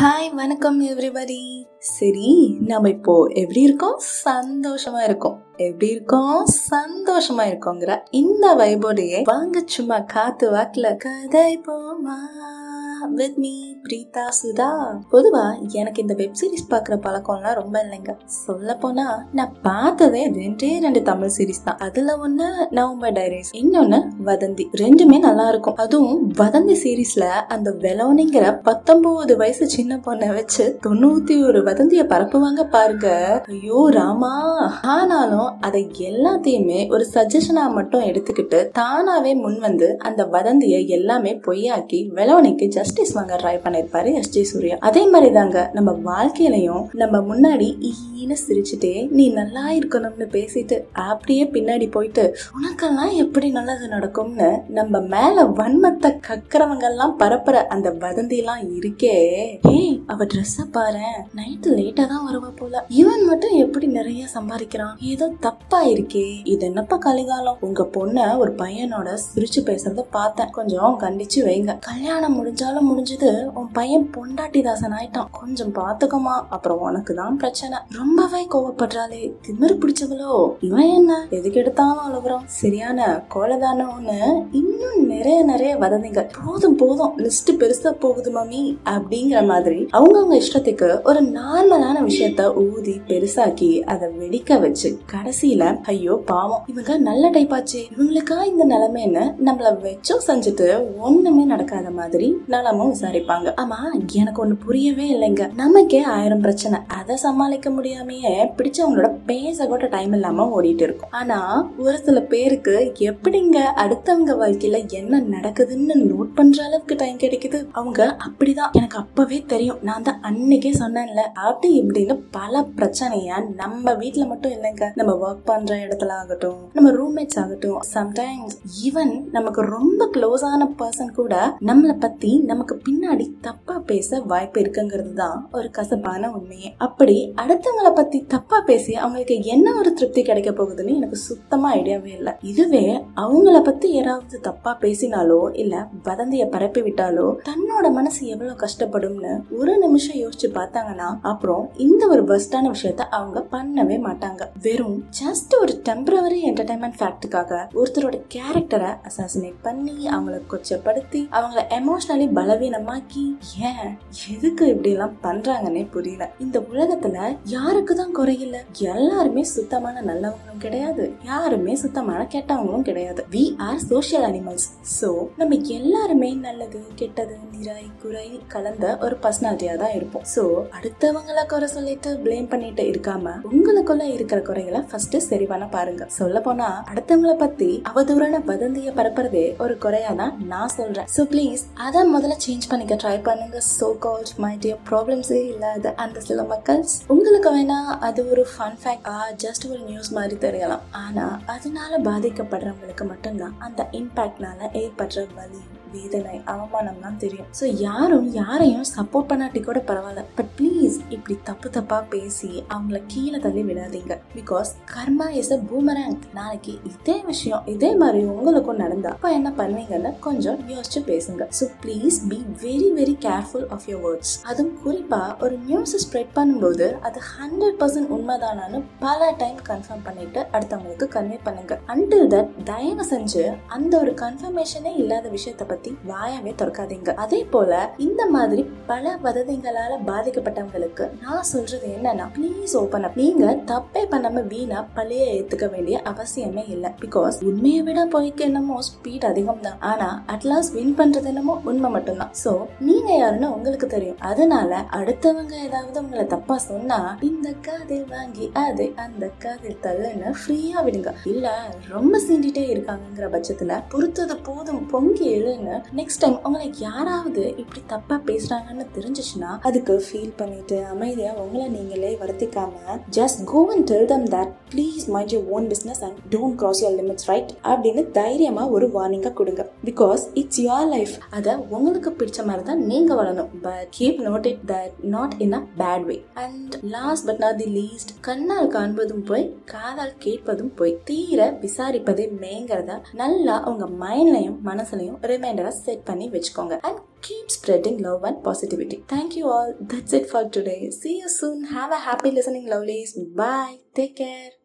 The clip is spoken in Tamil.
ஹாய் வணக்கம் எவ்ரிபடி சரி நம்ம இப்போ எப்படி இருக்கோம்? சந்தோஷமா இருக்கோம். எப்படி இருக்கோம்? சந்தோஷமா இருக்கோங்கிற இந்த வைபோடையே வாங்க சும்மா காத்து வாக்குல கதை போமா. With me Preetha Sudha. பொதுவா எனக்கு இந்த வெப் சீரிஸ் பாக்குற பழக்கம்லாம் ரொம்ப இல்லைங்க. சொல்ல போனா நான் பார்த்ததே ரெண்டே ரெண்டு தமிழ் சீரிஸ் தான். அதுல ஒண்ணு நவம்பர் டைரிஸ் இன்னொன்னு வதந்தி. ரெண்டுமே நல்லா இருக்கும். அதுவும் வதந்தி சீரிஸ்ல அந்த வெலோனிங்கிற பத்தொன்பது வயசு சின்ன பொண்ணை வச்சு தொண்ணூத்தி ஒரு வதந்திய பரப்புவாங்க பாருங்க. ஐயோ ராமா. ஆனாலும் அதை எல்லாத்தையுமே ஒரு சஜஷனா மட்டும் எடுத்துக்கிட்டு தானாவே முன் வந்து அந்த வதந்திய எல்லாமே பொய்யாக்கி வெலோனிக்கு எஸ்டி வாங்க ட்ரை பண்ணிருப்பாரு எஸ் ஜே சூர்யா அதே மாதிரி தாங்க நம்ம வாழ்க்கையிலையும் நம்ம முன்னாடி ஈன சிரிச்சுட்டே நீ நல்லா இருக்கணும்னு பேசிட்டு அப்படியே பின்னாடி போயிட்டு உனக்கெல்லாம் எப்படி நல்லது நடக்கும்னு நம்ம மேல வன்மத்தை கக்கிறவங்கெல்லாம் பரப்புற அந்த வதந்திலாம் இருக்கே. ஏய் அவ ட்ரெஸ்ஸ பாரு நைட்டு லேட்டா தான் வருவா போல. இவன் மட்டும் எப்படி நிறைய சம்பாதிக்கிறான்? ஏதோ தப்பா இருக்கே. இது என்னப்பா கலிகாலம்? உங்க பொண்ண ஒரு பையனோட சிரிச்சு பேசுறத பார்த்தேன். கொஞ்சம் கண்டிச்சு வைங்க. கல்யாணம் முடிஞ்சாலும் முடிஞ்சது உன் பையன் பொண்டாட்டி தாசன் ஆயிட்டான். கொஞ்சம் பாத்துக்கமா. அப்புறம் உனக்கு தான் பிரச்சனை. ரொம்பவே கோவப்படுறாளே. திமிரு பிடிச்சவளோ. இவன் என்ன? எதுக்கு எடுத்தாலும் அழுகுறான். சரியான கோலதானம்னு இன்னும் நிறைய நிறைய வதந்திங்க. போதும் போதும். லிஸ்ட் பெருசா போகுது மம்மி. அப்படிங்கிற மாதிரி அவங்கவுங்க இஷ்டத்துக்கு ஒரு நார்மலான விஷயத்த ஊதி பெருசாக்கி அதை வெடிக்க வச்சு கடைசியில ஐயோ பாவம். இவங்க நல்ல டைப் ஆச்சு. இவங்களுக்கா இந்த நிலைமைன்னு நம்மள வச்சும் செஞ்சுட்டு ஒண்ணுமே நடக்காத மாதிரி நலமும் விசாரிப்பாங்க. ஆமா எனக்கு ஒண்ணு புரியவே இல்லைங்க. நமக்கே ஆயிரம் பிரச்சனை. அதை சமாளிக்க முடியாமையே பிடிச்சவங்களோட பேச கூட டைம் இல்லாம ஓடிட்டு இருக்கும். ஆனா ஒரு சில பேருக்கு எப்படிங்க அடுத்தவங்க வாழ்க்கையில என்ன நடக்குதுன்னு நோட் பண்ற அளவுக்கு டைம் கிடைக்குது? அவங்க அப்படிதான். எனக்கு அப்பவே தெரியும். நான் தான் அன்னைக்கே சொன்னேன்ல. அப்படி இப்படின்னு பல பிரச்சனைய நம்ம வீட்டுல மட்டும் இல்லைங்க. நம்ம ஒர்க் பண்ற இடத்துல ஆகட்டும் நம்ம ரூம்மேட்ஸ் ஆகட்டும் சம்டைம்ஸ் ஈவன் நமக்கு ரொம்ப க்ளோஸான பர்சன் கூட நம்மளை பத்தி நமக்கு பின்னாடி தப்பா பேச வாய்ப்பு இருக்குங்கிறது தான் ஒரு கசப்பான உண்மையே. அப்படி அடுத்தவங்களை பத்தி தப்பா பேசி அவங்களுக்கு என்ன ஒரு திருப்தி கிடைக்க போகுதுன்னு எனக்கு சுத்தமா ஐடியாவே இல்லை. இதுவே அவங்கள பத்தி யாராவது தப்பா பேசினாலோ இல்ல வதந்திய பரப்பி விட்டாலோ தன்னோட மனசு எவ்வளவு கஷ்டப்படும்னு ஒரு நிமிஷம் யோசிச்சு பார்த்தாங்கன்னா அப்புறம் இந்த ஒரு பெஸ்டான விஷயத்த அவங்க பண்ணவே மாட்டாங்க. வெறும் ஜஸ்ட் ஒரு டெம்பரவரி என்டர்டைன்மெண்ட் ஃபேக்டுக்காக ஒருத்தரோட கேரக்டரை அசாசினேட் பண்ணி அவங்கள கொச்சப்படுத்தி அவங்கள எமோஷனலி பலவீனமாக்கி ஏன் எதுக்கு இப்படி எல்லாம் பண்றாங்கன்னே புரியல. இந்த உலகத்துல யாருக்கு தான் குறையில்ல எல்லாருமே சுத்தமான நல்லவங்களும் கிடையாது. யாருமே சுத்தமான கெட்டவங்களும் கிடையாது. We are social animals so நம்ம எல்லாருமே நல்லது கெட்டது நிறை குறை கலந்த ஒரு பர்சனாலிட்டியா தான் இருப்போம். சோ அடுத்தவங்கள குறை சொல்லிட்டு ப்ளேம் பண்ணிட்டு இருக்காம உங்களுக்குள்ள இருக்கிற குறைகளை ஃபர்ஸ்ட் சரிவான பாருங்க. சொல்ல போனா அடுத்தவங்கள பத்தி அவதூறான வதந்திய பரப்புறதே ஒரு குறையா தான் நான் சொல்றேன். சோ ப்ளீஸ் அதான் முதல்ல சேஞ்ச் பண்ணிக்க ட்ரை பண்ணுங்க. சோ கால்ட் மை டியர் ப்ராப்ளம்ஸே இல்லாத அந்த சில மக்கள்ஸ் உங்களுக்கு வேணா அது ஒரு ஃபன் ஃபேக்ட் ஆ ஜஸ்ட் ஒரு நியூஸ் மாதிரி தெரியலாம். ஆனால் அதனால பாதிக்கப்படுறவங்களுக்கு மட்டும்தான் அந்த இம்பாக்ட்னால ஏற்படுற வலி வேதனை அவமானம்லாம் தெரியும். ஸோ யாரும் யாரையும் சப்போர்ட் பண்ணாட்டி கூட பரவாயில்ல. பட் ப்ளீஸ் இப்படி தப்பு தப்பாக பேசி அவங்கள கீழே தள்ளி விடாதீங்க. Because karma is a boomerang நாளைக்கு இதே விஷயம் இதே மாதிரி உங்களுக்கும் நடந்தா அப்போ என்ன பண்ணுவீங்கன்னு கொஞ்சம் யோசிச்சு பேசுங்க. So please be very very careful of your words அதுவும் குறிப்பாக ஒரு நியூஸ் ஸ்ப்ரெட் பண்ணும்போது அது ஹண்ட்ரட் பர்சன்ட் உண்மைதானான்னு பல டைம் கன்ஃபார்ம் பண்ணிட்டு அடுத்தவங்களுக்கு கன்வே பண்ணுங்க. அண்டில் தட் தயவு செஞ்சு அந்த ஒரு கன்ஃபர்மேஷனே இல்லாத விஷயத்தை பத்தி வாயாவே திறக்காதீங்க. அதே போல இந்த மாதிரி பல வதந்திகளால பாதிக்கப்பட்டவங்களுக்கு நான் சொல்றது என்னன்னா ப்ளீஸ் ஓபன் அப் நீங்க தப்பே பண்ணாம வீணா பழைய ஏத்துக்க வேண்டிய அவசியமே இல்லை. பிகாஸ் உண்மையை விட பொய்க்கு என்னமோ ஸ்பீட் அதிகம் தான் ஆனா அட்லாஸ்ட் வின் பண்றது என்னமோ உண்மை மட்டும்தான். சோ நீங்க யாருன்னு உங்களுக்கு தெரியும். அதனால அடுத்தவங்க ஏதாவது உங்களை தப்பா சொன்னா இந்த காதில் வாங்கி அது அந்த காதில் தள்ளுன்னு ஃப்ரீயா விடுங்க. இல்ல ரொம்ப சீண்டிட்டே இருக்காங்கங்கிற பட்சத்துல பொறுத்தது போதும் பொங்கி எழுன்னு நெக்ஸ்ட் டைம் உங்களை யாராவது இப்படி தப்பா பேசுறாங்கன்னு தெரிஞ்சிச்சுன்னா அதுக்கு ஃபீல் பண்ணிட்டு அமைதியா உங்களை நீங்களே வருத்திக்காம just go and tell them that please mind your own business and don't cross your limits right அப்படின்னு தைரியமாக ஒரு வார்னிங்காக கொடுங்க. பிகாஸ் இட்ஸ் யுவர் லைஃப் அதை உங்களுக்கு பிடிச்ச மாதிரி தான் நீங்கள் வளரணும் but keep note it that not in a bad way and last but not the least கண்ணால் காண்பதும் போய் காதால் கேட்பதும் போய் தீர விசாரிப்பதே மேங்கிறத நல்லா உங்க மைண்ட்லயும் மனசுலயும் ரிமைண்டரா செட் பண்ணி வச்சுக்கோங்க. And keep spreading love and positivity. Thank you all. That's it for today. See you soon. Have a happy listening, lovelies. Bye. Take care.